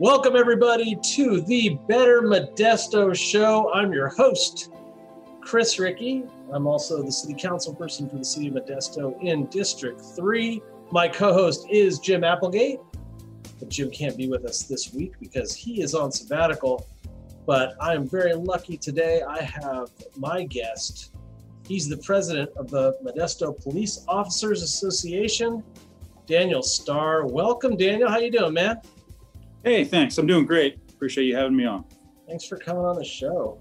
Welcome, everybody, to the Better Modesto Show. I'm your host, Chris Ricci. I'm also the city council person for the city of Modesto in District 3. My co host is Jim Applegate, but Jim can't be with us this week because he is on sabbatical. But I am very lucky today. I have my guest. He's the president of the Modesto Police Officers Association, Daniel Starr. Welcome, Daniel. How you doing, man? Hey, thanks. I'm doing great. Appreciate you having me on. Thanks for coming on the show.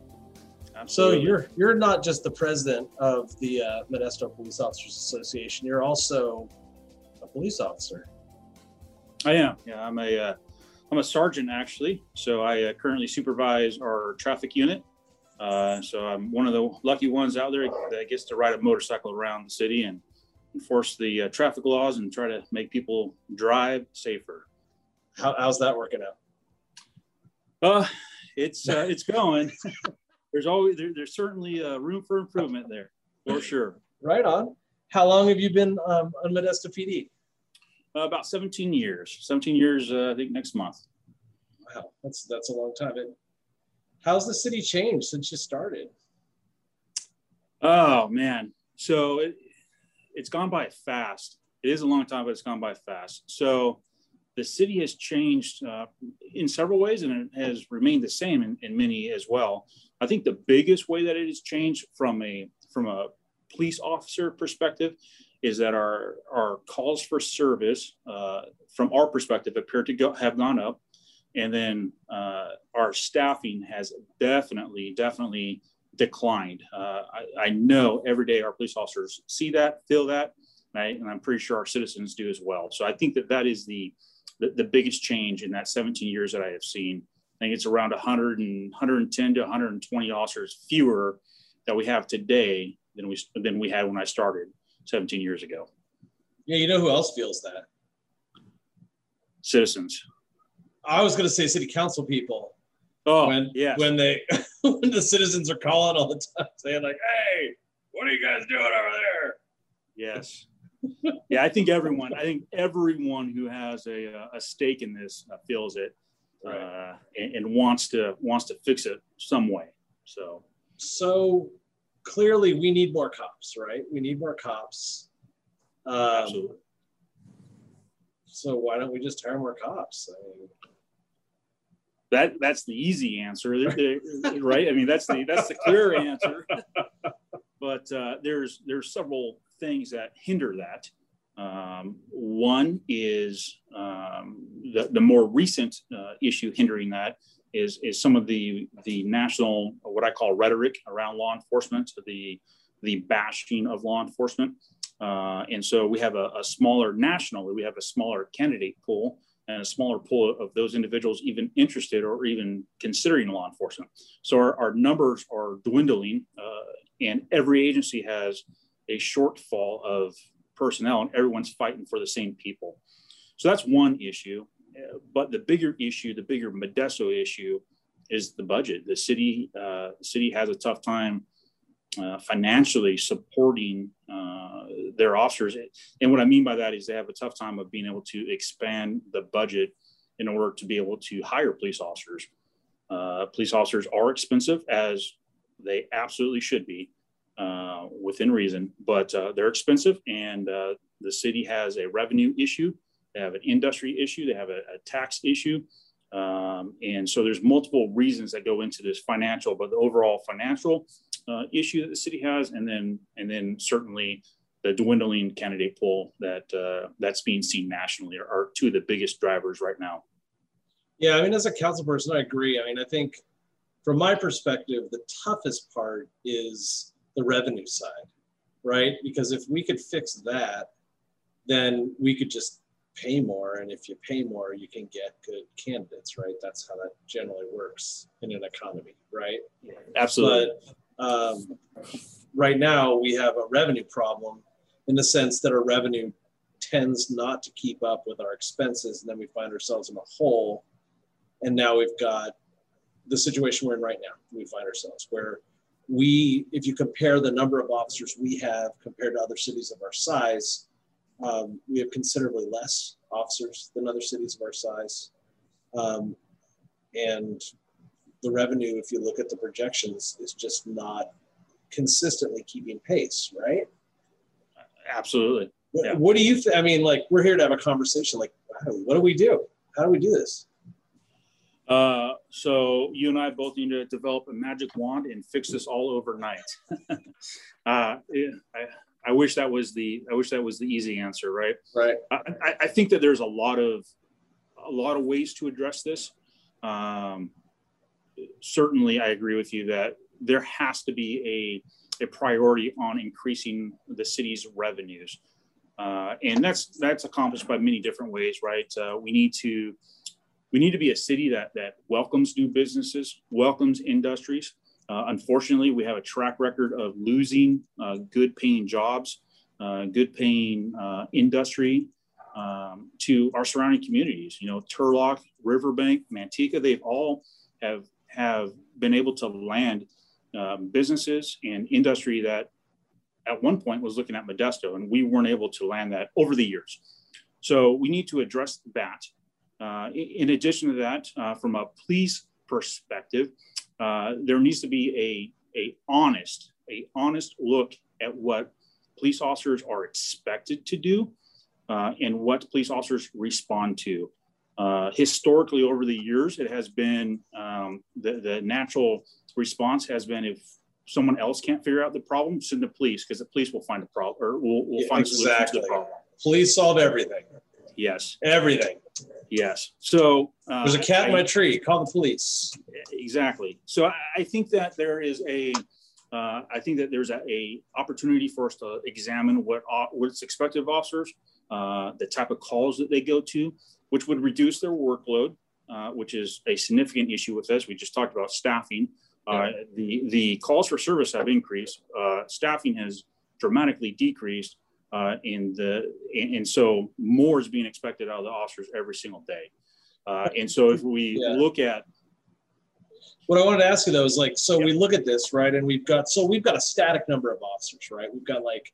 Absolutely. So you're you're not just the president of the uh, Modesto Police Officers Association. You're also a police officer. I am. Yeah, I'm a uh, I'm a sergeant actually. So I uh, currently supervise our traffic unit. Uh, so I'm one of the lucky ones out there that gets to ride a motorcycle around the city and enforce the uh, traffic laws and try to make people drive safer. How, how's that working out? Uh, it's uh, it's going. there's always there, there's certainly uh, room for improvement there for sure. Right on. How long have you been um, on Modesto PD? Uh, about 17 years. 17 years, uh, I think next month. Wow, that's that's a long time. It, how's the city changed since you started? Oh man, so it, it's gone by fast. It is a long time, but it's gone by fast. So the city has changed uh, in several ways and it has remained the same in, in, many as well. I think the biggest way that it has changed from a from a police officer perspective is that our our calls for service uh, from our perspective appear to go, have gone up. And then uh, our staffing has definitely definitely declined. Uh, I, I, know every day our police officers see that feel that I, and i'm pretty sure our citizens do as well. So i think that that is the the, the biggest change in that 17 years that I have seen. I think it's around 100 and 110 to 120 officers fewer that we have today than we than we had when I started 17 years ago. Yeah, you know who else feels that? Citizens. I was going to say city council people. Oh, when yeah. When they when the citizens are calling all the time, saying like, "Hey, what are you guys doing over there?" Yes yeah, I think everyone, I think everyone who has a, uh, a stake in this uh, feels it right. uh, and, and, wants to wants to fix it some way. So, so clearly, we need more cops, right? We need more cops. Um, Absolutely. So why don't we just hire more cops? I mean, that that's the easy answer, right? I mean, that's the that's the clear answer. But uh, there's there's several things that hinder that. Um, one is um, the, the more recent uh, issue hindering that is, is some of the, the national, what I call rhetoric around law enforcement, the, the bashing of law enforcement. Uh, and so we have a, a smaller national, we have a smaller candidate pool and a smaller pool of those individuals even interested or even considering law enforcement. So our, our numbers are dwindling, uh, and every agency has a shortfall of personnel and everyone's fighting for the same people. So that's one issue. But the bigger issue, the bigger Modesto issue is the budget. The city, uh, city has a tough time uh, financially supporting uh, their officers. And what I mean by that is they have a tough time of being able to expand the budget in order to be able to hire police officers. Uh, police officers are expensive, as they absolutely should be uh, within reason, but uh, they're expensive, and uh, the city has a revenue issue. They have an industry issue. They have a, a tax issue, um, and so there's multiple reasons that go into this financial, but the overall financial uh, issue that the city has, and then and then certainly the dwindling candidate pool that uh, that's being seen nationally are, are two of the biggest drivers right now. Yeah, I mean, as a council person, I agree. I mean, I think from my perspective, the toughest part is the revenue side, right? Because if we could fix that, then we could just pay more. And if you pay more, you can get good candidates, right? That's how that generally works in an economy, right? Absolutely. But um, right now, we have a revenue problem in the sense that our revenue tends not to keep up with our expenses. And then we find ourselves in a hole. And now we've got the situation we're in right now. We find ourselves where we, if you compare the number of officers we have compared to other cities of our size, um, we have considerably less officers than other cities of our size. Um, and the revenue, if you look at the projections, is just not consistently keeping pace, right? Absolutely. What, Yeah. what do you? Th- I mean, like we're here to have a conversation. Like, what do we do? How do we do this? Uh, so you and I both need to develop a magic wand and fix this all overnight. uh, I, I wish that was the I wish that was the easy answer, right? Right. I, I- think that there's a lot of a lot of ways to address this. Um, certainly, I agree with you that there has to be a, a priority on increasing the city's revenues, uh, and that's that's accomplished by many different ways, right? Uh, we need to we need to be a city that that welcomes new businesses, welcomes industries. Uh, unfortunately, we have a track record of losing uh, good paying jobs, uh, good paying uh, industry um, to our surrounding communities. You know, Turlock, Riverbank, Manteca, they've all have have been able to land um, businesses and industry that at one point was looking at Modesto, and we weren't able to land that over the years. So we need to address that. Uh, in, addition to that, uh, from a police perspective, uh, there needs to be a, a honest, a honest look at what police officers are expected to do uh, and what police officers respond to. Uh, historically, over the years, it has been um, the, the natural response has been if someone else can't figure out the problem, send the police because the police will find a problem or will, will Yeah, find a solution to exactly. the problem. Police solve everything. Yes, Everything. Yes. So uh, There's a cat in I- my tree. Call the police. exactly. So I, I think that there is a, uh, I think that there's a, a opportunity for us to examine what what's expected of officers, uh, the type of calls that they go to, which would reduce their workload, uh, which is a significant issue with us. We just talked about staffing. Uh, the the calls for service have increased. Uh, staffing has dramatically decreased. Uh, in the and, and so more is being expected out of the officers every single day. Uh, and so if we Yeah. look at What I wanted to ask you though is like, so we look at this, right? And we've got, so we've got a static number of officers, right? We've got like,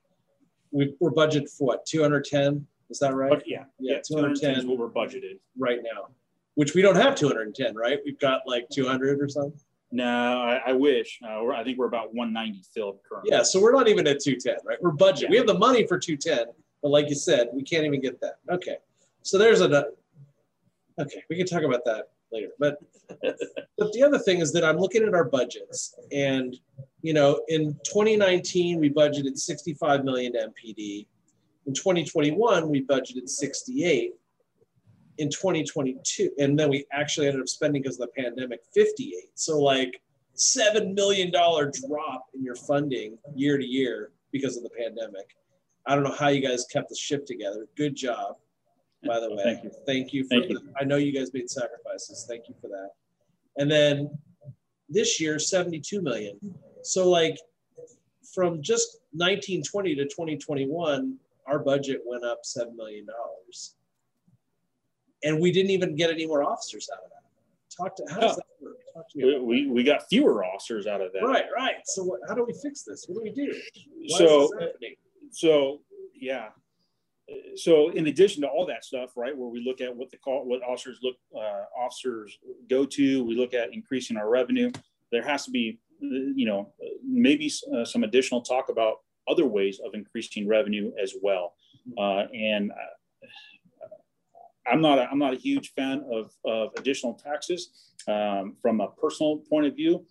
we, we're budgeted for what, 210? Is that right? yeah, Yeah, yeah, 210 is 210 what we're budgeted. right now, which we don't have 210, right? We've got like 200 or something. No, I, I wish. Uh, I think we're about 190 filled currently. Yeah. So we're not even at 210, right? We're budget. Yeah. We have the money for 210, but like you said, we can't even get that. Okay. So there's a, okay, we can talk about that later. But, but the other thing is that I'm looking at our budgets and, you know, in 2019, we budgeted 65 million to MPD. In 2021, we budgeted 68. In 2022, and then we actually ended up spending because of the pandemic 58. So like seven million dollar drop in your funding year to year because of the pandemic. I don't know how you guys kept the ship together. Good job, by the way. Thank you. Thank you for. Thank you. The, I know you guys made sacrifices. Thank you for that. And then this year, 72 million. So like from just 1920 to 2021, our budget went up seven million dollars, and we didn't even get any more officers out of that. Talk to how does that work? Talk to me. We, we, we got fewer officers out of that. Right, right. So what, how do we fix this? What do we do? Why So, happening? so yeah. Uh, So in addition to all that stuff, right, where we look at what the call, what officers look, uh, officers go to, we look at increasing our revenue. There has to be, uh, you know, uh, maybe uh, some additional talk about other ways of increasing revenue as well. Uh, and uh, I'm not, a, I'm not a huge fan of, of additional taxes um, from a personal point of view.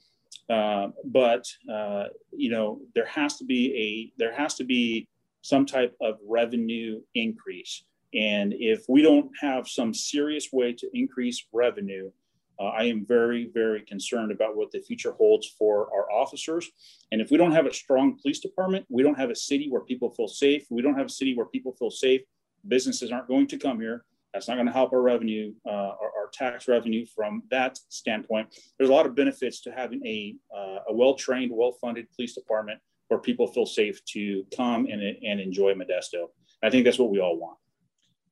Uh, but uh, you know, there has to be a, there has to be some type of revenue increase. And if we don't have some serious way to increase revenue, uh, I am very, very concerned about what the future holds for our officers. And if we don't have a strong police department, we don't have a city where people feel safe. We don't have a city where people feel safe. Businesses aren't going to come here. That's not going to help our revenue, uh, our, our, tax revenue from that standpoint. There's a lot of benefits to having a, uh, a well-trained, well-funded police department where people feel safe to come and, and enjoy Modesto. I think that's what we all want.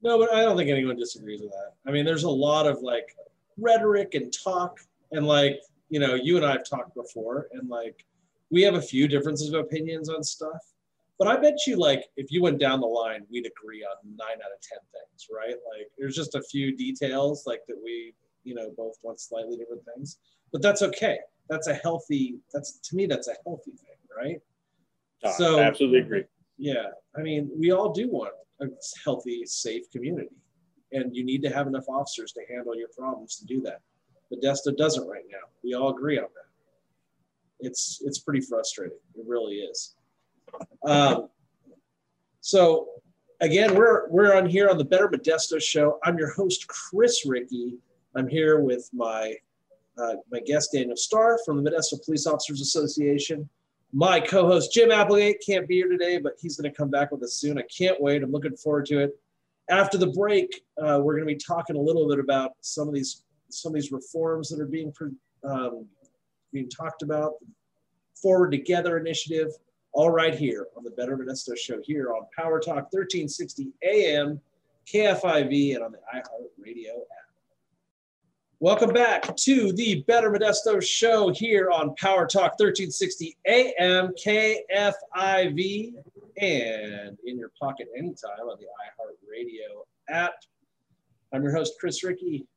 No, but I don't think anyone disagrees with that. I mean, there's a lot of like rhetoric and talk, and like, you know, you and I have talked before, and like, we have a few differences of opinions on stuff. But I bet you, like, if you went down the line, we'd agree on nine out of 10 things, right? Like, there's just a few details, like, that we you know, both want slightly different things, but that's okay. That's a healthy. That's to me, that's a healthy thing, right? Uh, So- absolutely agree. Yeah, I mean, we all do want a healthy, safe community, and you need to have enough officers to handle your problems to do that. Modesto doesn't right now. We all agree on that. It's it's pretty frustrating. It really is. Um, so again, we're we're on here on the Better Modesto Show. I'm your host, Chris Ricci. I'm here with my uh, my guest Daniel Starr from the Modesto Police Officers Association. My co-host Jim Applegate can't be here today, but he's going to come back with us soon. I can't wait. I'm looking forward to it. After the break, uh, we're going to be talking a little bit about some of these some of these reforms that are being um, being talked about. Forward Together initiative, all right here on the Better Modesto Show here on Power Talk 1360 AM, KFIV, and on the iHeartRadio app. Welcome back to the Better Modesto Show here on Power Talk 1360 AM, KFIV, and in your pocket anytime on the iHeartRadio app. I'm your host, Chris Ricci.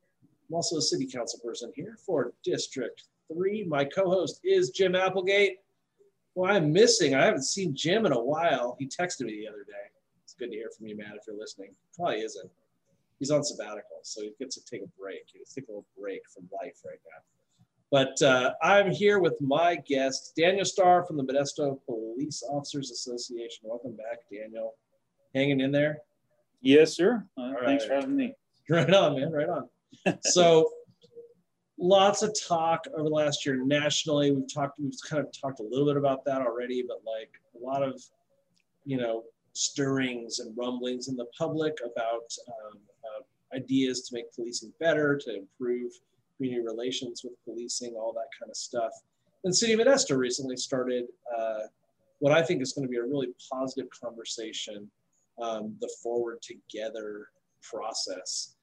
I'm also a city council person here for District 3. My co host is Jim Applegate. Well, I'm missing. I haven't seen Jim in a while. He texted me the other day. It's good to hear from you, man, if you're listening. Probably isn't. He's on sabbatical, so he gets to take a break. He gets to take a little break from life right now. But uh, I'm here with my guest, Daniel Starr from the Modesto Police Officers Association. Welcome back, Daniel. Hanging in there? Yes, sir. Uh, thanks right. for having me. Right on, man. Right on. so, lots of talk over the last year nationally. We've talked. We've kind of talked a little bit about that already, but like a lot of, you know, stirrings and rumblings in the public about um, uh, ideas to make policing better, to improve community relations with policing, all that kind of stuff. And City of Modesto recently started uh, what I think is going to be a really positive conversation, um, the Forward Together process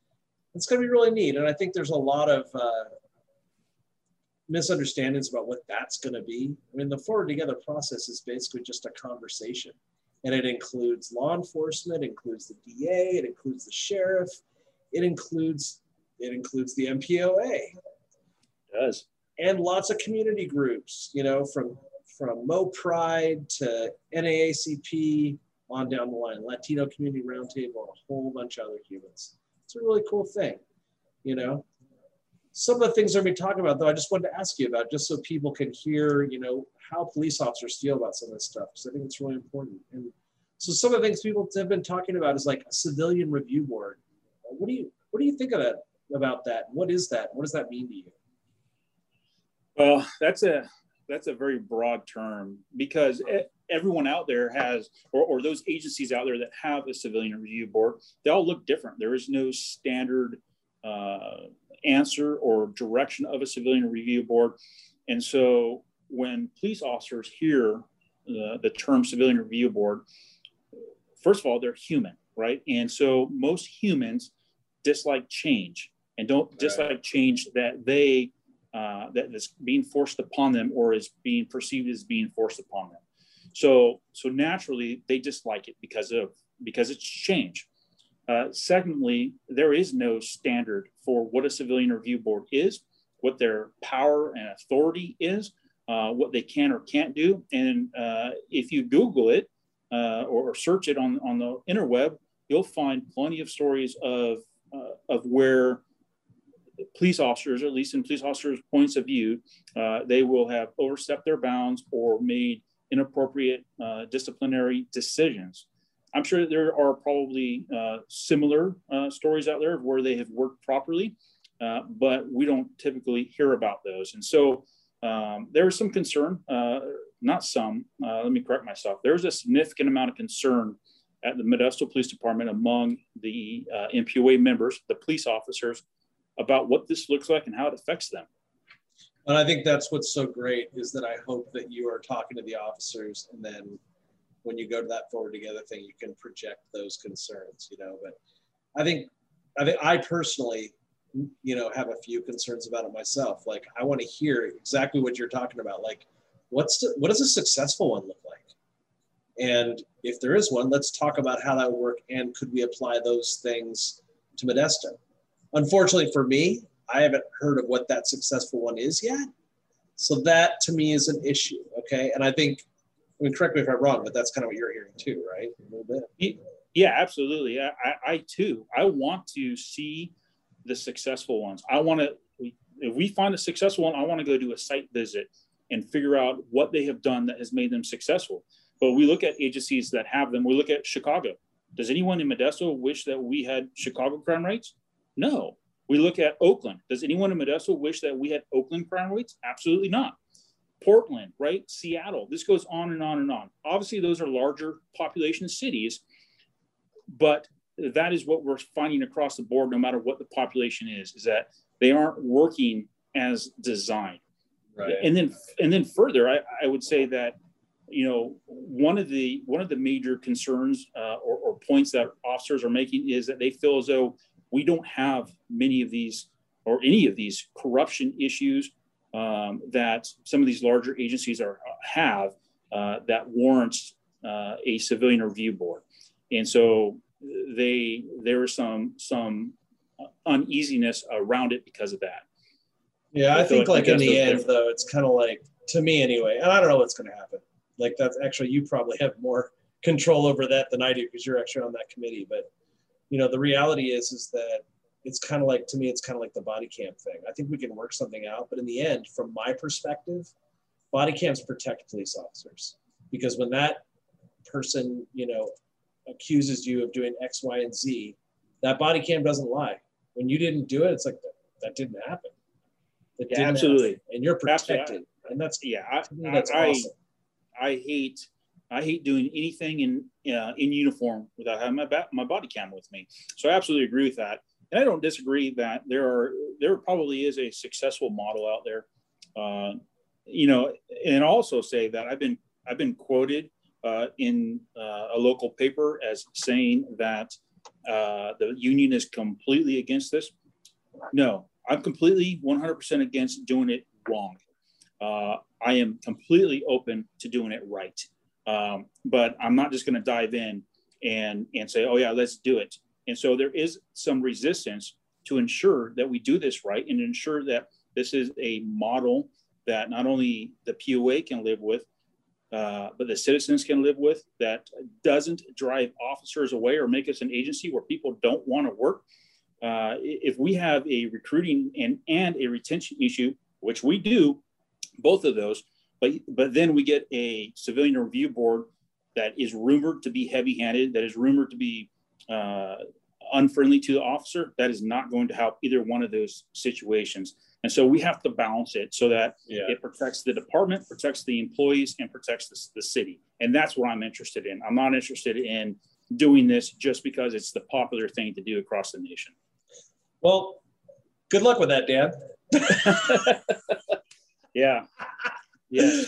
it's going to be really neat. And I think there's a lot of uh, misunderstandings about what that's going to be. I mean, the Forward Together process is basically just a conversation, and it includes law enforcement, includes the DA, it includes the sheriff, it includes it includes the MPOA It does. and lots of community groups. You know, from from MoPride to NAACP on down the line, Latino Community Roundtable, and a whole bunch of other humans. It's a really cool thing, you know. Some of the things we're going to be talking about, though, I just wanted to ask you about, just so people can hear, you know, how police officers feel about some of this stuff, because I think it's really important. And so, some of the things people have been talking about is like a civilian review board. What do you what do you think of that about that? What is that? What does that mean to you? Well, that's a that's a very broad term because everyone out there has, or, or those agencies out there that have a civilian review board, they all look different. There is no standard uh, answer or direction of a civilian review board, and so when police officers hear the, the term civilian review board, first of all, they're human, right? And so most humans dislike change and don't Right. dislike change that they uh, that is being forced upon them or is being perceived as being forced upon them. So so naturally they dislike it because of because it's change. Uh, secondly, there is no standard for what a civilian review board is, what their power and authority is, uh, what they can or can't do. And uh, if you Google it uh, or, or search it on, on the interweb, you'll find plenty of stories of, uh, of where police officers, at least in police officers' points of view, uh, they will have overstepped their bounds or made inappropriate disciplinary decisions. I'm sure there are probably uh, similar uh, stories out there of where they have worked properly, uh, but we don't typically hear about those. And so um, there is some concern, uh, not some, uh, let me correct myself. There's a significant amount of concern at the Modesto Police Department among the uh, MPOA members, the police officers, about what this looks like and how it affects them. And I think that's what's so great is that I hope that you are talking to the officers and then when you go to that forward together thing, you can project those concerns, you know. But I think I think I personally, you know, have a few concerns about it myself. Like I want to hear exactly what you're talking about. Like what's the, what does a successful one look like? And if there is one, let's talk about how that would work and could we apply those things to Modesto? Unfortunately for me, I haven't heard of what that successful one is yet. So that to me is an issue. Okay. And I think, Mean, correct me if I'm wrong, but that's kind of what you're hearing too, right? A little bit. Yeah, absolutely. I, I too, I want to see the successful ones. I want to, if we find a successful one, I want to go do a site visit and figure out what they have done that has made them successful. But we look at agencies that have them. We look at Chicago. Does anyone in Modesto wish that we had Chicago crime rates? No. We look at Oakland. Does anyone in Modesto wish that we had Oakland crime rates? Absolutely not. Portland, right? Seattle. This goes on and on and on. Obviously, those are larger population cities, but that is what we're finding across the board, no matter what the population is, is that they aren't working as designed. Right. And then, and then further, I, I would say that you know one of the one of the major concerns uh, or, or, points that officers are making is that they feel as though we don't have many of these or any of these corruption issues um, that some of these larger agencies are have uh, that warrants uh, a civilian review board and so they there was some some uneasiness around it because of that yeah i, I think like, like in the end though it's kind of like to me anyway and i don't know what's going to happen like that's actually you probably have more control over that than I do because you're actually on that committee. But you know, the reality is is that it's kind of like to me, it's kind of like the body cam thing. I think we can work something out, but in the end, from my perspective, body cams protect police officers because when that person, you know, accuses you of doing X, Y, and Z, that body cam doesn't lie. When you didn't do it, it's like that, that didn't happen. That yeah, absolutely. Happen. And you're protected. Absolutely. And that's yeah, I, that's I, awesome. I hate I hate doing anything in uh, in uniform without having my ba- my body cam with me. So I absolutely agree with that, and I don't disagree that there are there probably is a successful model out there. Uh, you know, and also say that I've been I've been quoted uh, in uh, a local paper as saying that uh, the union is completely against this. No, I'm completely 100% against doing it wrong. Uh, I am completely open to doing it right. Um, but I'm not just going to dive in and, and say, oh, yeah, let's do it. And so there is some resistance to ensure that we do this right and ensure that this is a model that not only the POA can live with, uh, but the citizens can live with that doesn't drive officers away or make us an agency where people don't want to work. Uh, if we have a recruiting and, and a retention issue, which we do, both of those. But but then we get a civilian review board that is rumored to be heavy-handed, that is rumored to be uh, unfriendly to the officer. That is not going to help either one of those situations. And so we have to balance it so that yeah. it protects the department, protects the employees, and protects the, the city. And that's what I'm interested in. I'm not interested in doing this just because it's the popular thing to do across the nation. Well, good luck with that, Dan. Yeah. Yeah.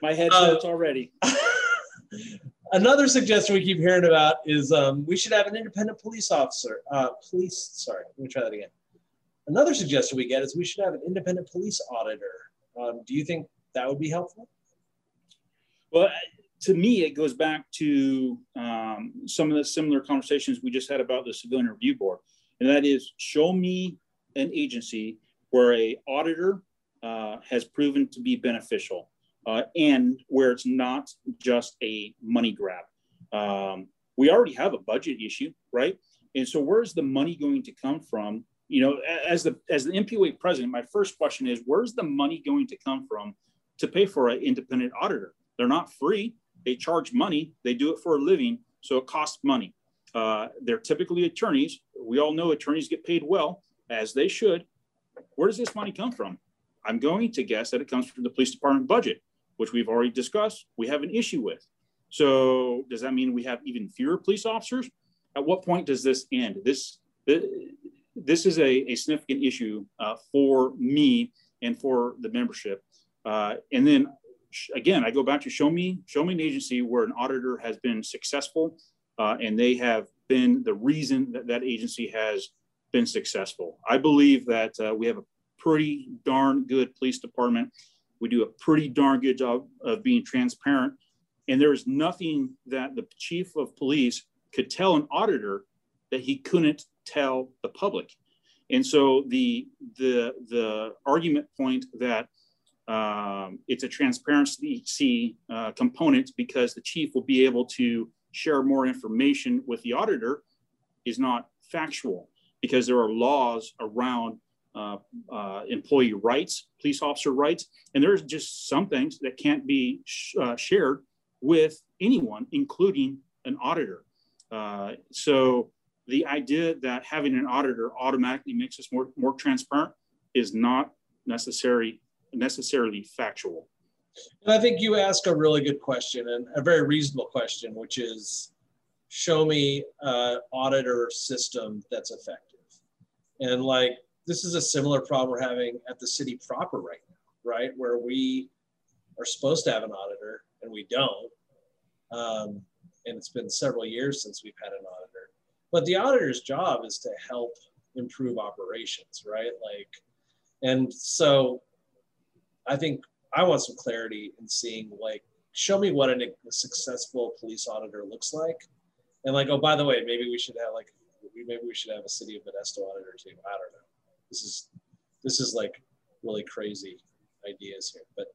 My head hurts uh, already. Another suggestion we keep hearing about is um, we should have an independent police officer. Uh, police, sorry, let me try that again. Another suggestion we get is we should have an independent police auditor. Um, do you think that would be helpful? Well, to me, it goes back to um, some of the similar conversations we just had about the civilian review board, and that is show me an agency where a auditor uh, has proven to be beneficial uh, and where it's not just a money grab. Um, we already have a budget issue, right? And so where's the money going to come from? You know, as the as the MPOA president, my first question is where's the money going to come from to pay for an independent auditor? They're not free. They charge money. They do it for a living, so it costs money. Uh, they're typically attorneys. We all know attorneys get paid well, as they should. Where does this money come from? I'm going to guess that it comes from the police department budget, which we've already discussed. We have an issue with. So does that mean we have even fewer police officers? At what point does this end? This this is a, a significant issue uh, for me and for the membership. Uh, and then again, I go back to show me show me an agency where an auditor has been successful uh, and they have been the reason that that agency has been successful. I believe that uh, we have a pretty darn good police department. We do a pretty darn good job of being transparent. And there is nothing that the chief of police could tell an auditor that he couldn't tell the public. And so the the the argument point that um, it's a transparency uh, component because the chief will be able to share more information with the auditor is not factual because there are laws around employee rights, police officer rights, and there's just some things that can't be sh- uh, shared with anyone, including an auditor. Uh, so the idea that having an auditor automatically makes us more, more transparent is not necessary, necessarily factual. And I think you ask a really good question and a very reasonable question, which is show me an auditor system that's effective. And like, this is a similar problem we're having at the city proper right now, right? Where we are supposed to have an auditor and we don't. Um, and it's been several years since we've had an auditor. But the auditor's job is to help improve operations, right? Like, and so I think I want some clarity in seeing like, show me what a successful police auditor looks like. And like, oh, by the way, maybe we should have like, maybe we should have a city of Modesto auditor too. I don't know. This is, this is like really crazy ideas here, but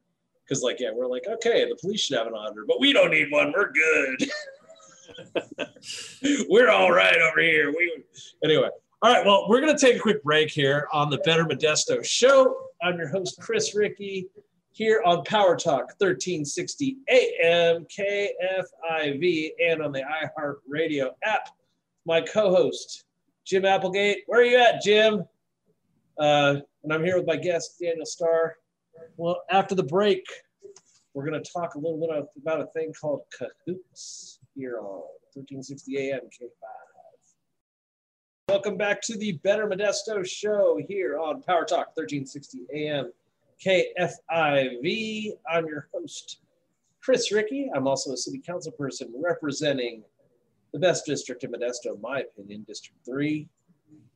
because like, yeah, we're like, okay, the police should have an auditor, but we don't need one. We're good. We're all right over here. We anyway. All right. Well, we're going to take a quick break here on the Better Modesto Show. I'm your host, Chris Ricci, here on Power Talk 1360 AM KFIV and on the iHeart Radio app. My co-host, Jim Applegate. Where are you at, Jim? Uh, and I'm here with my guest, Daniel Starr. Well, after the break, we're going to talk a little bit about a thing called Cahoots here on 1360 AM KFIV. Welcome back to the Better Modesto show here on Power Talk 1360 AM KFIV. I'm your host, Chris Ricci. I'm also a city council person representing the best district in Modesto, in my opinion, District 3.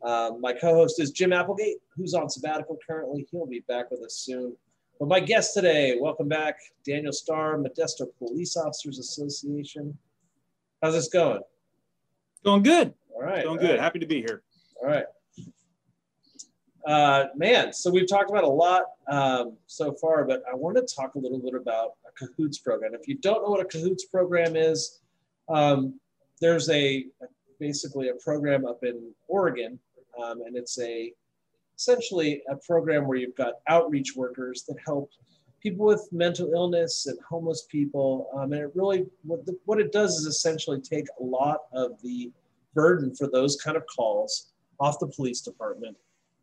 Um, my co host is Jim Applegate, who's on sabbatical currently. He'll be back with us soon. But my guest today, welcome back, Daniel Starr, Modesto Police Officers Association. How's this going? Going good. All right. Going good. Right. Happy to be here. All right. Uh, man, so we've talked about a lot um, so far, but I want to talk a little bit about a Cahoots program. If you don't know what a Cahoots program is, um, there's a basically a program up in Oregon, um, and it's a essentially a program where you've got outreach workers that help people with mental illness and homeless people. Um, and it really, what, the, what it does is essentially take a lot of the burden for those kind of calls off the police department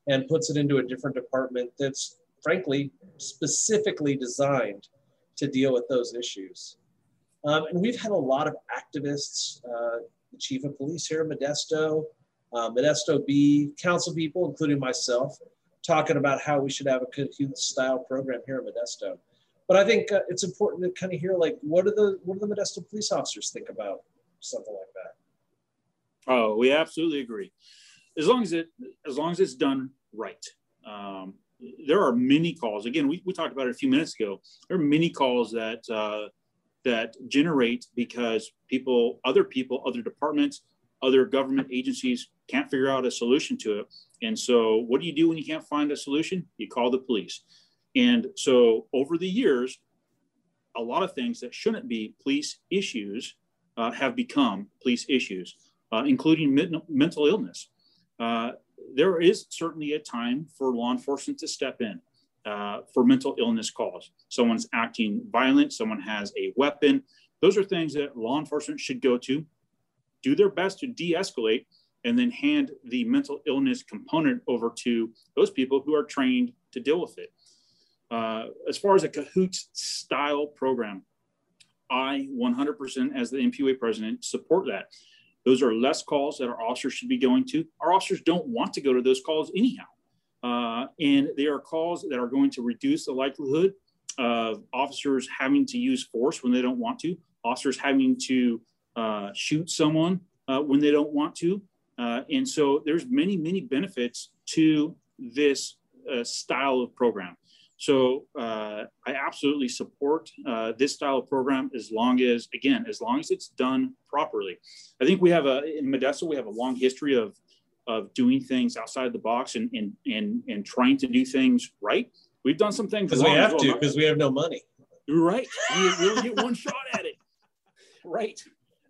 and puts it into a different department that's frankly specifically designed to deal with those issues. Um, and we've had a lot of activists, uh, the chief of police here in Modesto, Modesto Bee, council people, including myself, talking about how we should have a Cahoot style program here in Modesto. But I think uh, it's important to kind of hear like what do the what do the Modesto police officers think about something like that? Oh, we absolutely agree. As long as it as long as it's done right. Um, there are many calls. Again, we, we talked about it a few minutes ago. There are many calls that uh, that generate because people, other people, other departments, other government agencies can't figure out a solution to it. And so, what do you do when you can't find a solution? You call the police. And so, over the years, a lot of things that shouldn't be police issues uh, have become police issues, uh, including mental illness. Uh, there is certainly a time for law enforcement to step in uh, for mental illness calls. Someone's acting violent, someone has a weapon. Those are things that law enforcement should go to, do their best to de escalate, and then hand the mental illness component over to those people who are trained to deal with it. Uh, as far as a Cahoots style program, I 100% as the MPOA president support that. Those are less calls that our officers should be going to. Our officers don't want to go to those calls anyhow. Uh, and they are calls that are going to reduce the likelihood of officers having to use force when they don't want to, officers having to uh, shoot someone uh, when they don't want to, uh, and so there's many, many benefits to this uh, style of program. So uh, I absolutely support uh, this style of program as long as, again, as long as it's done properly. I think we have a, in Modesto, we have a long history of of doing things outside the box and and and, and trying to do things right. We've done some things because we have well, to because we have no money. Right, you we only get one shot at it. Right.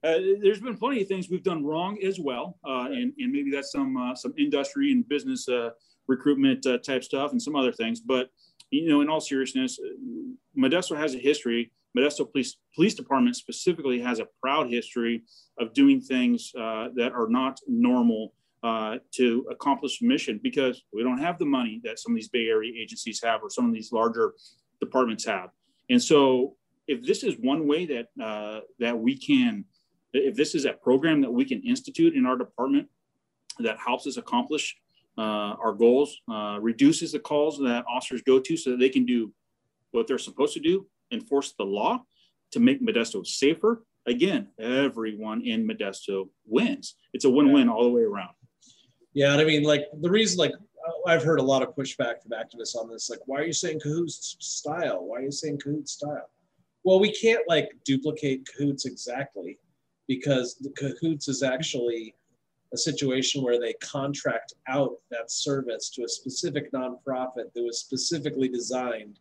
Uh, there's been plenty of things we've done wrong as well, uh, and, and maybe that's some uh, some industry and business uh, recruitment uh, type stuff and some other things. But you know, in all seriousness, Modesto has a history. Modesto Police Police Department specifically has a proud history of doing things that are not normal to accomplish mission because we don't have the money that some of these Bay Area agencies have or some of these larger departments have. And so, if this is one way that that we can if this is a program that we can institute in our department that helps us accomplish uh, our goals, uh, reduces the calls that officers go to so that they can do what they're supposed to do, enforce the law to make Modesto safer. Again, everyone in Modesto wins. It's a win-win all the way around. Yeah, and I mean, like the reason, like I've heard a lot of pushback from activists on this. Like, why are you saying cahoots style? Why are you saying cahoots style? Well, we can't like duplicate cahoots exactly because the cahoots is actually a situation where they contract out that service to a specific nonprofit that was specifically designed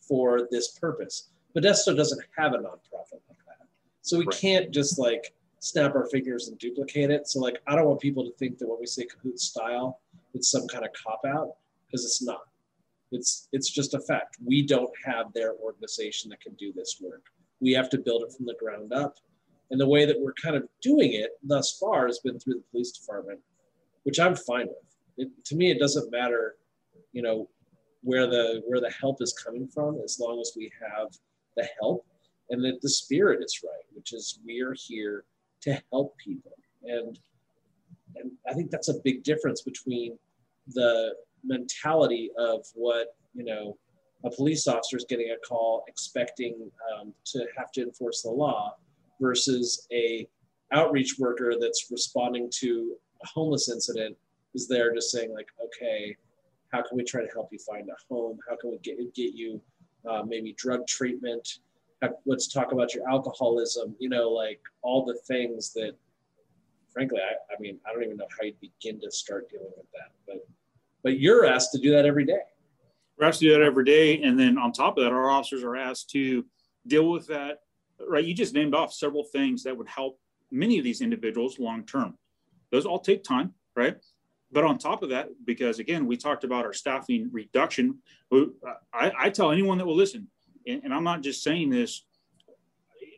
for this purpose. Modesto doesn't have a nonprofit like that. So we right. can't just like snap our fingers and duplicate it. So like I don't want people to think that when we say Cahoot style, it's some kind of cop out because it's not. It's it's just a fact. We don't have their organization that can do this work. We have to build it from the ground up and the way that we're kind of doing it thus far has been through the police department, which I'm fine with. It, to me, it doesn't matter, you know, where the where the help is coming from, as long as we have the help and that the spirit is right, which is we are here to help people. And and I think that's a big difference between the mentality of what you know a police officer is getting a call expecting um, to have to enforce the law versus a outreach worker that's responding to a homeless incident is there just saying like okay how can we try to help you find a home? How can we get, get you uh, maybe drug treatment? Let's talk about your alcoholism you know like all the things that frankly I, I mean i don't even know how you'd begin to start dealing with that but but you're asked to do that every day. We're asked to do that every day. And then on top of that our officers are asked to deal with that right? You just named off several things that would help many of these individuals long term. Those all take time, right? But on top of that, because again, we talked about our staffing reduction. I, I tell anyone that will listen, and, and, I'm not just saying this,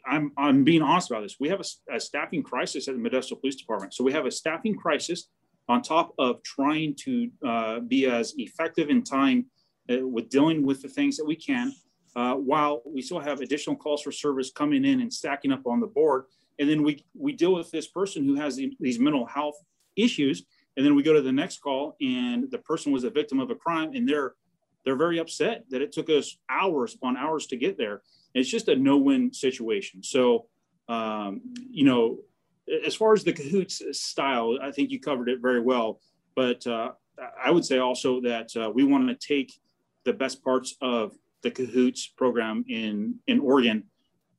I'm, I'm being honest about this. We have a, a staffing crisis at the Modesto Police Department. So we have a staffing crisis on top of trying to uh, be as effective in time uh, with dealing with the things that we can uh, while we still have additional calls for service coming in and stacking up on the board. And then we, we deal with this person who has the, these mental health issues. And then we go to the next call and the person was a victim of a crime and they're, they're very upset that it took us hours upon hours to get there. It's just a no-win situation. So, um, you know, as far as the cahoots style, I think you covered it very well. But uh, I would say also that uh, we want to take the best parts of the Cahoots program in in Oregon,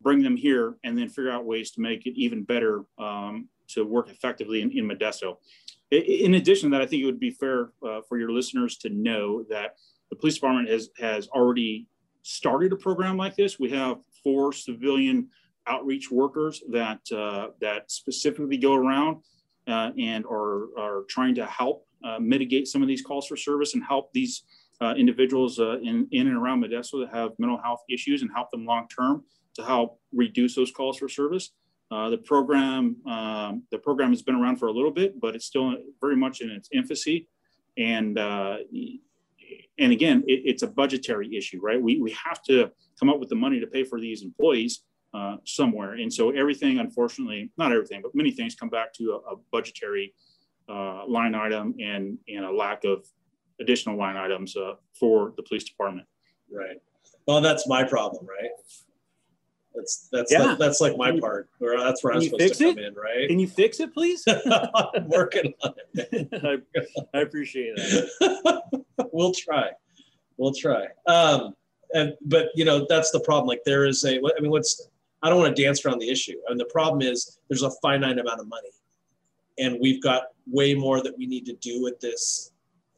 bring them here, and then figure out ways to make it even better um, to work effectively in, in Modesto. In addition to that, I think it would be fair uh, for your listeners to know that the police department has has already started a program like this. We have four civilian outreach workers that uh, that specifically go around uh, and are are trying to help uh, mitigate some of these calls for service and help these uh, individuals uh, in, in and around Modesto that have mental health issues and help them long term to help reduce those calls for service. Uh, the program um, the program has been around for a little bit, but it's still very much in its infancy. And uh, and again, it, it's a budgetary issue, right? We, we have to come up with the money to pay for these employees uh, somewhere. And so everything, unfortunately, not everything, but many things come back to a, a budgetary uh, line item and, and a lack of additional line items uh, for the police department. Right. Well, that's my problem, right? That's that's yeah. that, that's like my part. Where that's where I'm supposed to come it? in, right? Can you fix it, please? I'm working on it. I, I, appreciate that. we'll try. We'll try. Um, and but you know that's the problem. Like there is a. I mean, what's I don't want to dance around the issue. I and mean, the problem is there's a finite amount of money, and we've got way more that we need to do with this,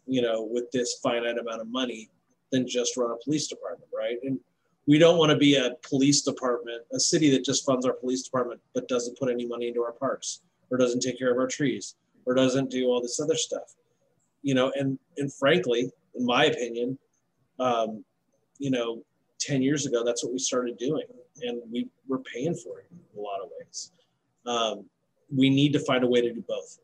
you know, with this finite amount of money than just run a police department, right? And we don't want to be a police department, a city that just funds our police department but doesn't put any money into our parks or doesn't take care of our trees or doesn't do all this other stuff. You know, and and frankly, in my opinion, um, you know, 10 years ago, that's what we started doing. And we were paying for it in a lot of ways. Um, we need to find a way to do both.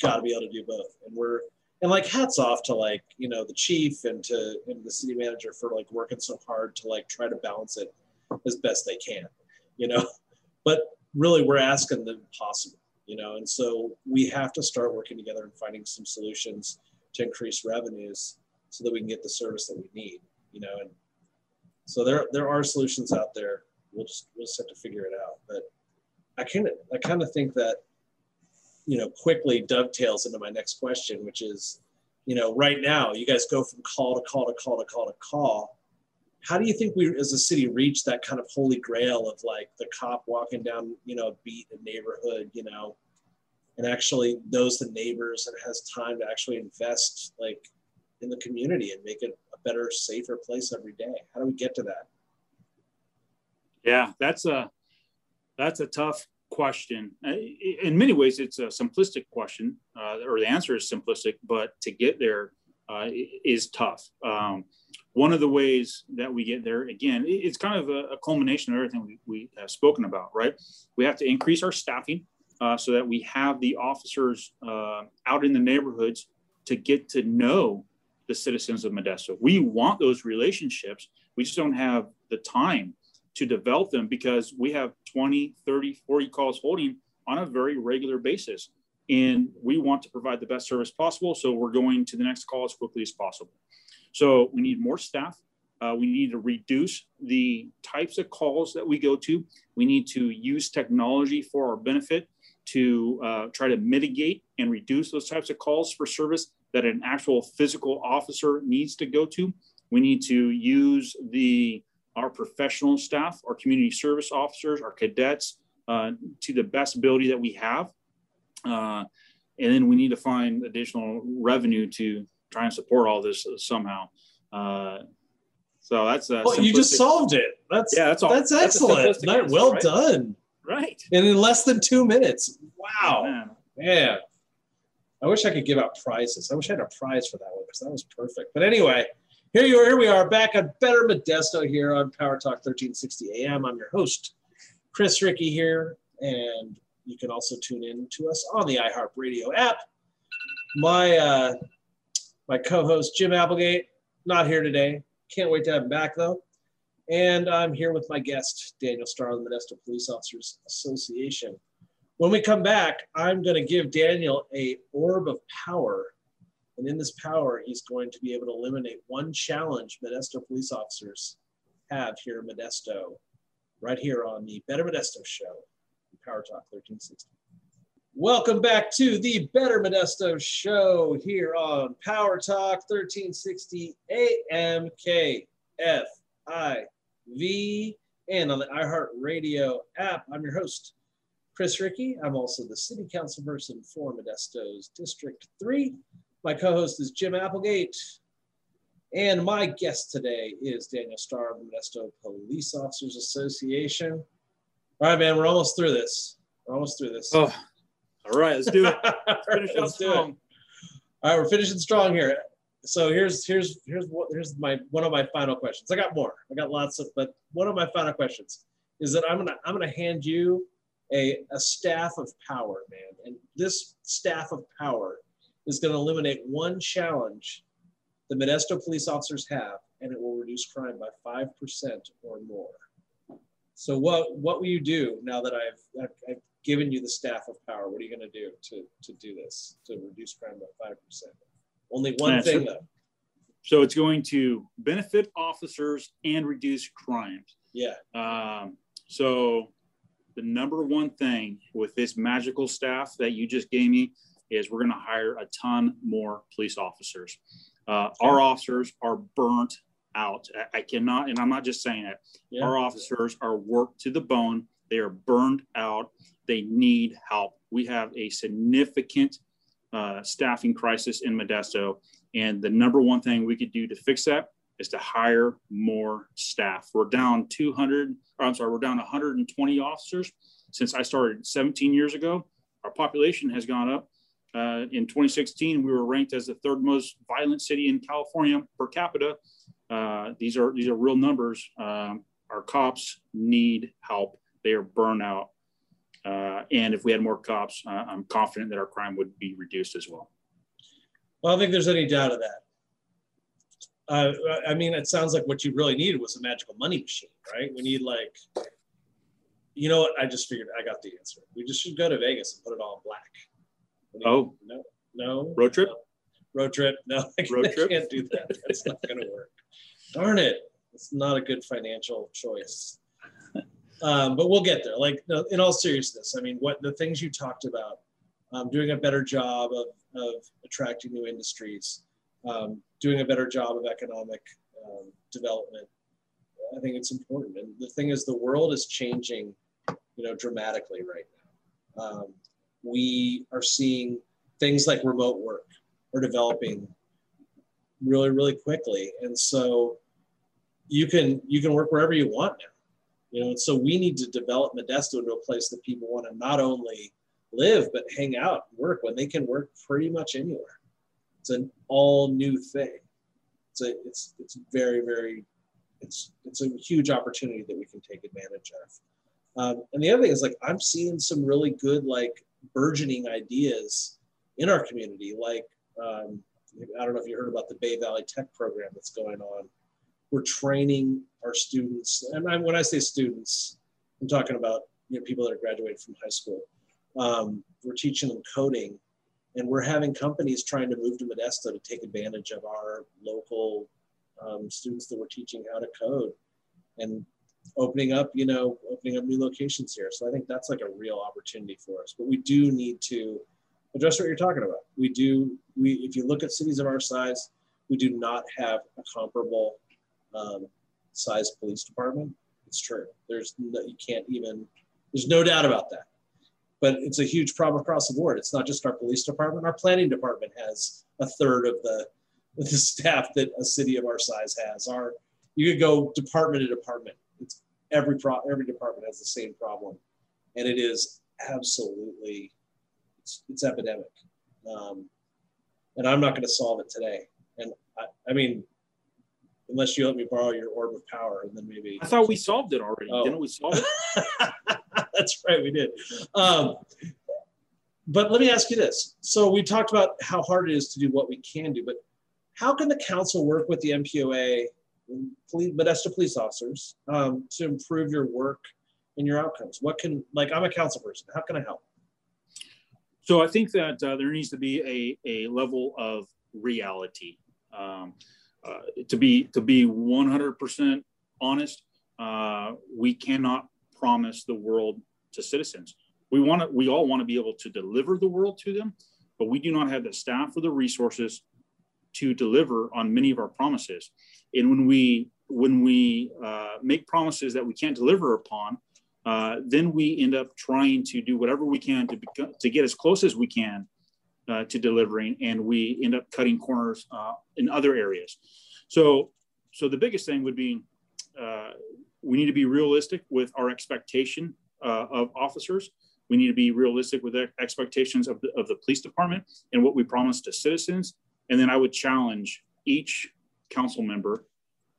Got to be able to do both. And we're, and like hats off to like, you know, the chief and to and the city manager for like working so hard to like try to balance it as best they can, you know. But really we're asking the impossible, you know, and so we have to start working together and finding some solutions to increase revenues so that we can get the service that we need, you know, and so there there are solutions out there. We'll just we'll just have to figure it out. But I kind of I kind of think that you know quickly dovetails into my next question, which is, you know, right now you guys go from call to call to call to call to call. How do you think we as a city reach that kind of holy grail of like the cop walking down, you know, a beat a neighborhood, you know, and actually knows the neighbors and has time to actually invest like in the community and make it a better, safer place every day? How do we get to that? Yeah, that's a that's a tough question. Uh, in many ways, it's a simplistic question, uh, or the answer is simplistic, but to get there uh, is tough. Um, one of the ways that we get there, again, it's kind of a, a culmination of everything we, we, have spoken about, right? We have to increase our staffing uh, so that we have the officers uh, out in the neighborhoods to get to know the citizens of Modesto. We want those relationships. We just don't have the time to develop them because we have 20, 30, 40 calls holding on a very regular basis. And we want to provide the best service possible. So we're going to the next call as quickly as possible. So we need more staff. Uh, we need to reduce the types of calls that we go to. We need to use technology for our benefit to uh, try to mitigate and reduce those types of calls for service that an actual physical officer needs to go to. We need to use the our professional staff, our community service officers, our cadets uh, to the best ability that we have. Uh, and then we need to find additional revenue to try and support all this somehow. Uh, so that's a well, you just solved it. That's yeah, that's all. That's excellent. That's answer, well right? done. Right. And in less than two minutes. Wow. Man. man. I wish I could give out prizes. I wish I had a prize for that one because that was perfect. But anyway, here you are. Here we are back on Better Modesto here on Power Talk 1360 AM. I'm your host, Chris Ricci here, and you can also tune in to us on the iHeartRadio app. My uh, my co-host Jim Applegate not here today. Can't wait to have him back though. And I'm here with my guest Daniel Starr of the Modesto Police Officers Association. When we come back, I'm going to give Daniel a orb of power. And in this power, he's going to be able to eliminate one challenge Modesto police officers have here in Modesto, right here on the Better Modesto Show, Power Talk 1360. Welcome back to the Better Modesto Show here on Power Talk 1360 AM KFIV and on the iHeartRadio app. I'm your host, Chris Ricci. I'm also the city council person for Modesto's District 3. My co host is Jim Applegate. And my guest today is Daniel Starr of the Modesto Police Officers Association. All right, man, we're almost through this. We're almost through this. Oh, all right, let's do it. Let's let's do it. All right, we're finishing strong here. So here's here's here's what here's my one of my final questions. I got more. I got lots of, but one of my final questions is that I'm gonna I'm gonna hand you a, a staff of power, man. And this staff of power is going to eliminate one challenge the Modesto police officers have, and it will reduce crime by 5% or more. So what, what will you do now that I've, I've, I've given you the staff of power? What are you going to do to, to do this, to reduce crime by 5%? Only one thing though. So it's going to benefit officers and reduce crimes. Yeah. Um, so the number one thing with this magical staff that you just gave me is we're going to hire a ton more police officers. Uh, our officers are burnt out. I, I, cannot, and I'm not just saying it. Yeah. Our officers are worked to the bone. They are burned out. They need help. We have a significant uh, staffing crisis in Modesto. And the number one thing we could do to fix that is to hire more staff. We're down 200, or I'm sorry, we're down 120 officers since I started 17 years ago. Our population has gone up. Uh, in 2016, we were ranked as the third most violent city in California per capita. Uh, these are these are real numbers. Um, our cops need help. They are burnout. Uh, and if we had more cops, uh, I'm confident that our crime would be reduced as well. Well, I don't think there's any doubt of that. Uh, I mean, it sounds like what you really needed was a magical money machine, right? We need like, you know what? I just figured I got the answer. We just should go to Vegas and put it all in black. Oh, no, no. Road trip? No. Road trip. No, I Road can't, trip? can't do that. That's not going to work. Darn it. It's not a good financial choice. Um, but we'll get there. Like, no, in all seriousness, I mean, what the things you talked about, um, doing a better job of, of attracting new industries, um, doing a better job of economic um, development. I think it's important. And the thing is, the world is changing, you know, dramatically right now. Um, we are seeing things like remote work are developing really, really quickly, and so you can you can work wherever you want now. You know, and so we need to develop Modesto into a place that people want to not only live but hang out, work when they can work pretty much anywhere. It's an all new thing. It's a, it's it's very very it's it's a huge opportunity that we can take advantage of. Um, and the other thing is like I'm seeing some really good like burgeoning ideas in our community. Like um, I don't know if you heard about the Bay Valley Tech program that's going on. We're training our students, and I, when I say students, I'm talking about you know people that are graduating from high school. Um, we're teaching them coding and we're having companies trying to move to Modesto to take advantage of our local um, students that we're teaching how to code and opening up, you know, opening up new locations here. So I think that's like a real opportunity for us. But we do need to address what you're talking about. We do, we if you look at cities of our size, we do not have a comparable um, size police department. It's true. There's no, you can't even. There's no doubt about that but it's a huge problem across the board. It's not just our police department. Our planning department has a third of the, the staff that a city of our size has. Our you could go department to department. Every pro every department has the same problem, and it is absolutely it's, it's epidemic. Um, and I'm not going to solve it today. And I, I mean, unless you let me borrow your orb of power, and then maybe I thought we solved it already. Oh. Didn't we solve it? That's right, we did. Um, but let me ask you this. So we talked about how hard it is to do what we can do, but how can the council work with the MPOA, police, Modesto police officers, um, to improve your work and your outcomes? What can, like, I'm a council person. How can I help? So I think that uh, there needs to be a, a level of reality. Um, uh, to be to be 100% honest, uh, we cannot promise the world to citizens. We want to, we all want to be able to deliver the world to them, but we do not have the staff or the resources to deliver on many of our promises. And when we when we uh, make promises that we can't deliver upon, uh, then we end up trying to do whatever we can to to get as close as we can uh, to delivering, and we end up cutting corners uh, in other areas. So, so the biggest thing would be uh, we need to be realistic with our expectation uh, of officers. We need to be realistic with expectations of the, of the police department and what we promise to citizens. And then I would challenge each council member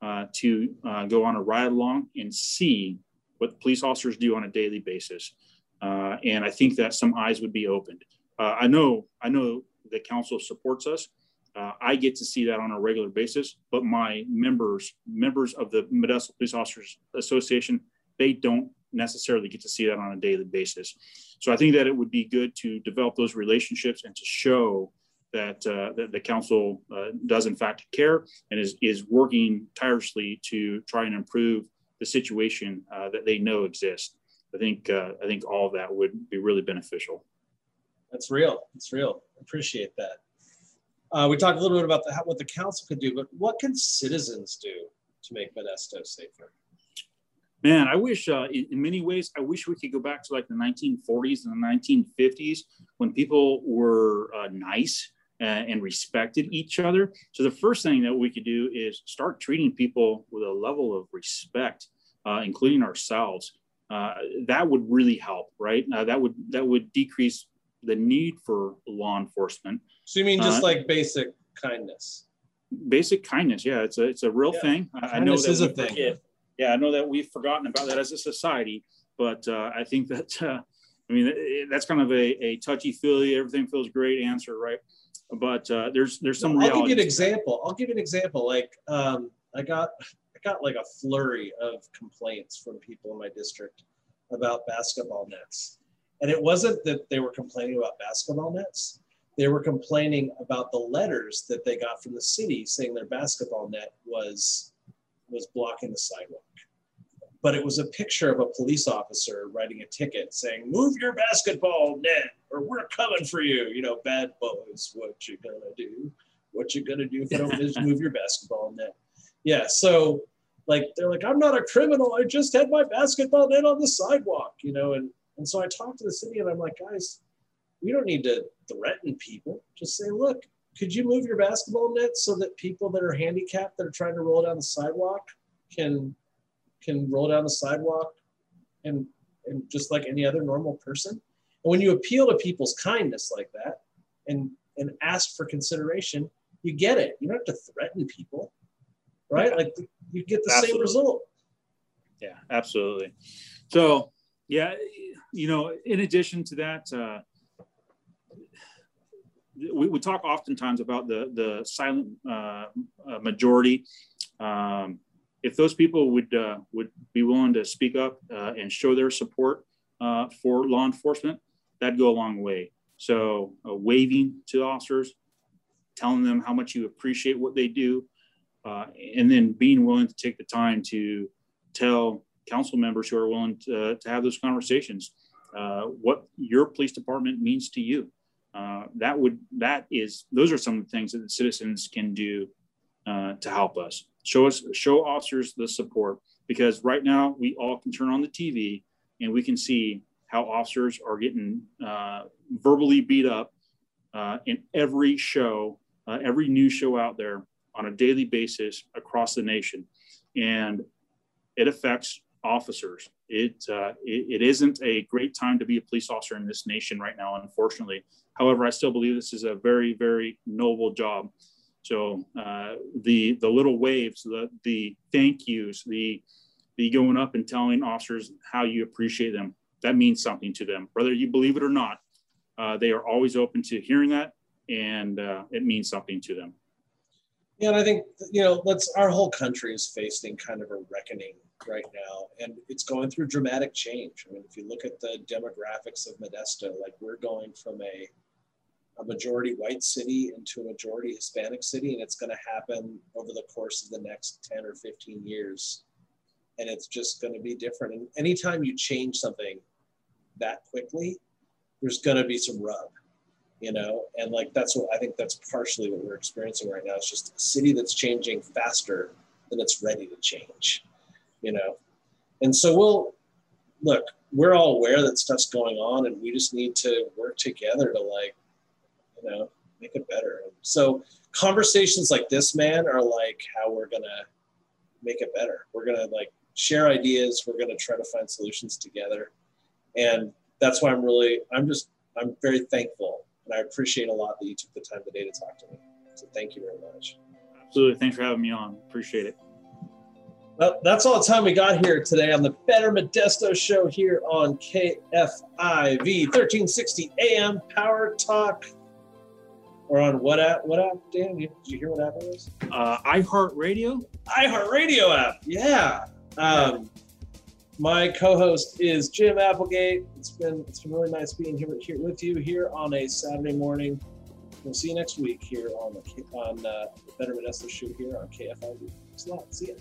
uh, to uh, go on a ride along and see what police officers do on a daily basis. Uh, and I think that some eyes would be opened. Uh, I know, I know the council supports us. Uh, I get to see that on a regular basis, but my members, members of the Modesto Police Officers Association, they don't necessarily get to see that on a daily basis. So I think that it would be good to develop those relationships and to show that, uh, that the council uh, does in fact care and is, is working tirelessly to try and improve the situation uh, that they know exists. I think uh, I think all of that would be really beneficial. That's real. It's real. Appreciate that. Uh, we talked a little bit about the, what the council could do, but what can citizens do to make Modesto safer? Man, I wish, uh, in, in, many ways, I wish we could go back to like the 1940s and the 1950s when people were uh, nice and, and, respected each other. So the first thing that we could do is start treating people with a level of respect, uh, including ourselves. Uh, that would really help, right? Uh, that would that would decrease the need for law enforcement. So you mean just uh, like basic kindness? Basic kindness, yeah, it's a it's a real yeah. thing. I, I know that is a thing. Forget, yeah, I know that we've forgotten about that as a society, but uh, I think that uh, I mean that's kind of a, a touchy feely, everything feels great answer, right? But uh, there's there's some. I'll give you an example. I'll give you an example. Like um, I got I got like a flurry of complaints from people in my district about basketball nets, and it wasn't that they were complaining about basketball nets. They were complaining about the letters that they got from the city saying their basketball net was was blocking the sidewalk but it was a picture of a police officer writing a ticket saying, "Move your basketball net, or we're coming for you." You know, bad boys, what you gonna do? What you gonna do if I don't move your basketball net? Yeah, so like they're like, "I'm not a criminal. I just had my basketball net on the sidewalk," you know, and and so I talked to the city, and I'm like, guys, we don't need to threaten people. Just say, look, could you move your basketball net so that people that are handicapped that are trying to roll down the sidewalk can can roll down the sidewalk and, and just like any other normal person. And when you appeal to people's kindness like that and, and ask for consideration, you get it. You don't have to threaten people, right? Like you get the absolutely. same result. Yeah, absolutely. So, yeah, you know, in addition to that, uh, we, we talk oftentimes about the the silent uh, uh majority. Um, if those people would uh, would be willing to speak up uh, and show their support uh, for law enforcement, that'd go a long way. So uh, waving to officers, telling them how much you appreciate what they do, uh, and then being willing to take the time to tell council members who are willing to, to have those conversations uh, what your police department means to you. that would that is those are some of the things that the citizens can do to help us. Show us show officers the support because right now we all can turn on the tv and we can see how officers are getting uh, verbally beat up uh, in every show uh, every news show out there on a daily basis across the nation. And it affects officers. It, uh, it, it isn't a great time to be a police officer in this nation right now unfortunately. However i still believe this is a very very noble job so uh, the the little waves, the the thank yous, the the going up and telling officers how you appreciate them, that means something to them, whether you believe it or not. Uh, they are always open to hearing that, and uh, it means something to them. Yeah, and I think you know, let's our whole country is facing kind of a reckoning right now, and it's going through dramatic change. I mean, if you look at the demographics of Modesto, like we're going from a a majority white city into a majority Hispanic city, and it's going to happen over the course of the next 10 or 15 years. And it's just going to be different. And anytime you change something that quickly, there's going to be some rub, you know? And like that's what I think that's partially what we're experiencing right now. It's just a city that's changing faster than it's ready to change, you know? And so we'll look, we're all aware that stuff's going on, and we just need to work together to like you know, make it better. So conversations like this, man, are like how we're gonna make it better. We're gonna like share ideas. We're gonna try to find solutions together, and that's why I'm really, I'm just, I'm very thankful, and I appreciate a lot that you took the time today to talk to me. So thank you very much. Absolutely, thanks for having me on. Appreciate it. Well, that's all the time we got here today on the Better Modesto Show here on KFIV 1360 AM Power Talk or on what app? What app, Dan? Did you hear what app it was? Uh, iHeartRadio. iHeartRadio app. Yeah. Um, my co-host is Jim Applegate. It's been it's been really nice being here, here with you here on a Saturday morning. We'll see you next week here on the on uh, the Better Modesto show here on KFIV. Thanks a lot. See ya.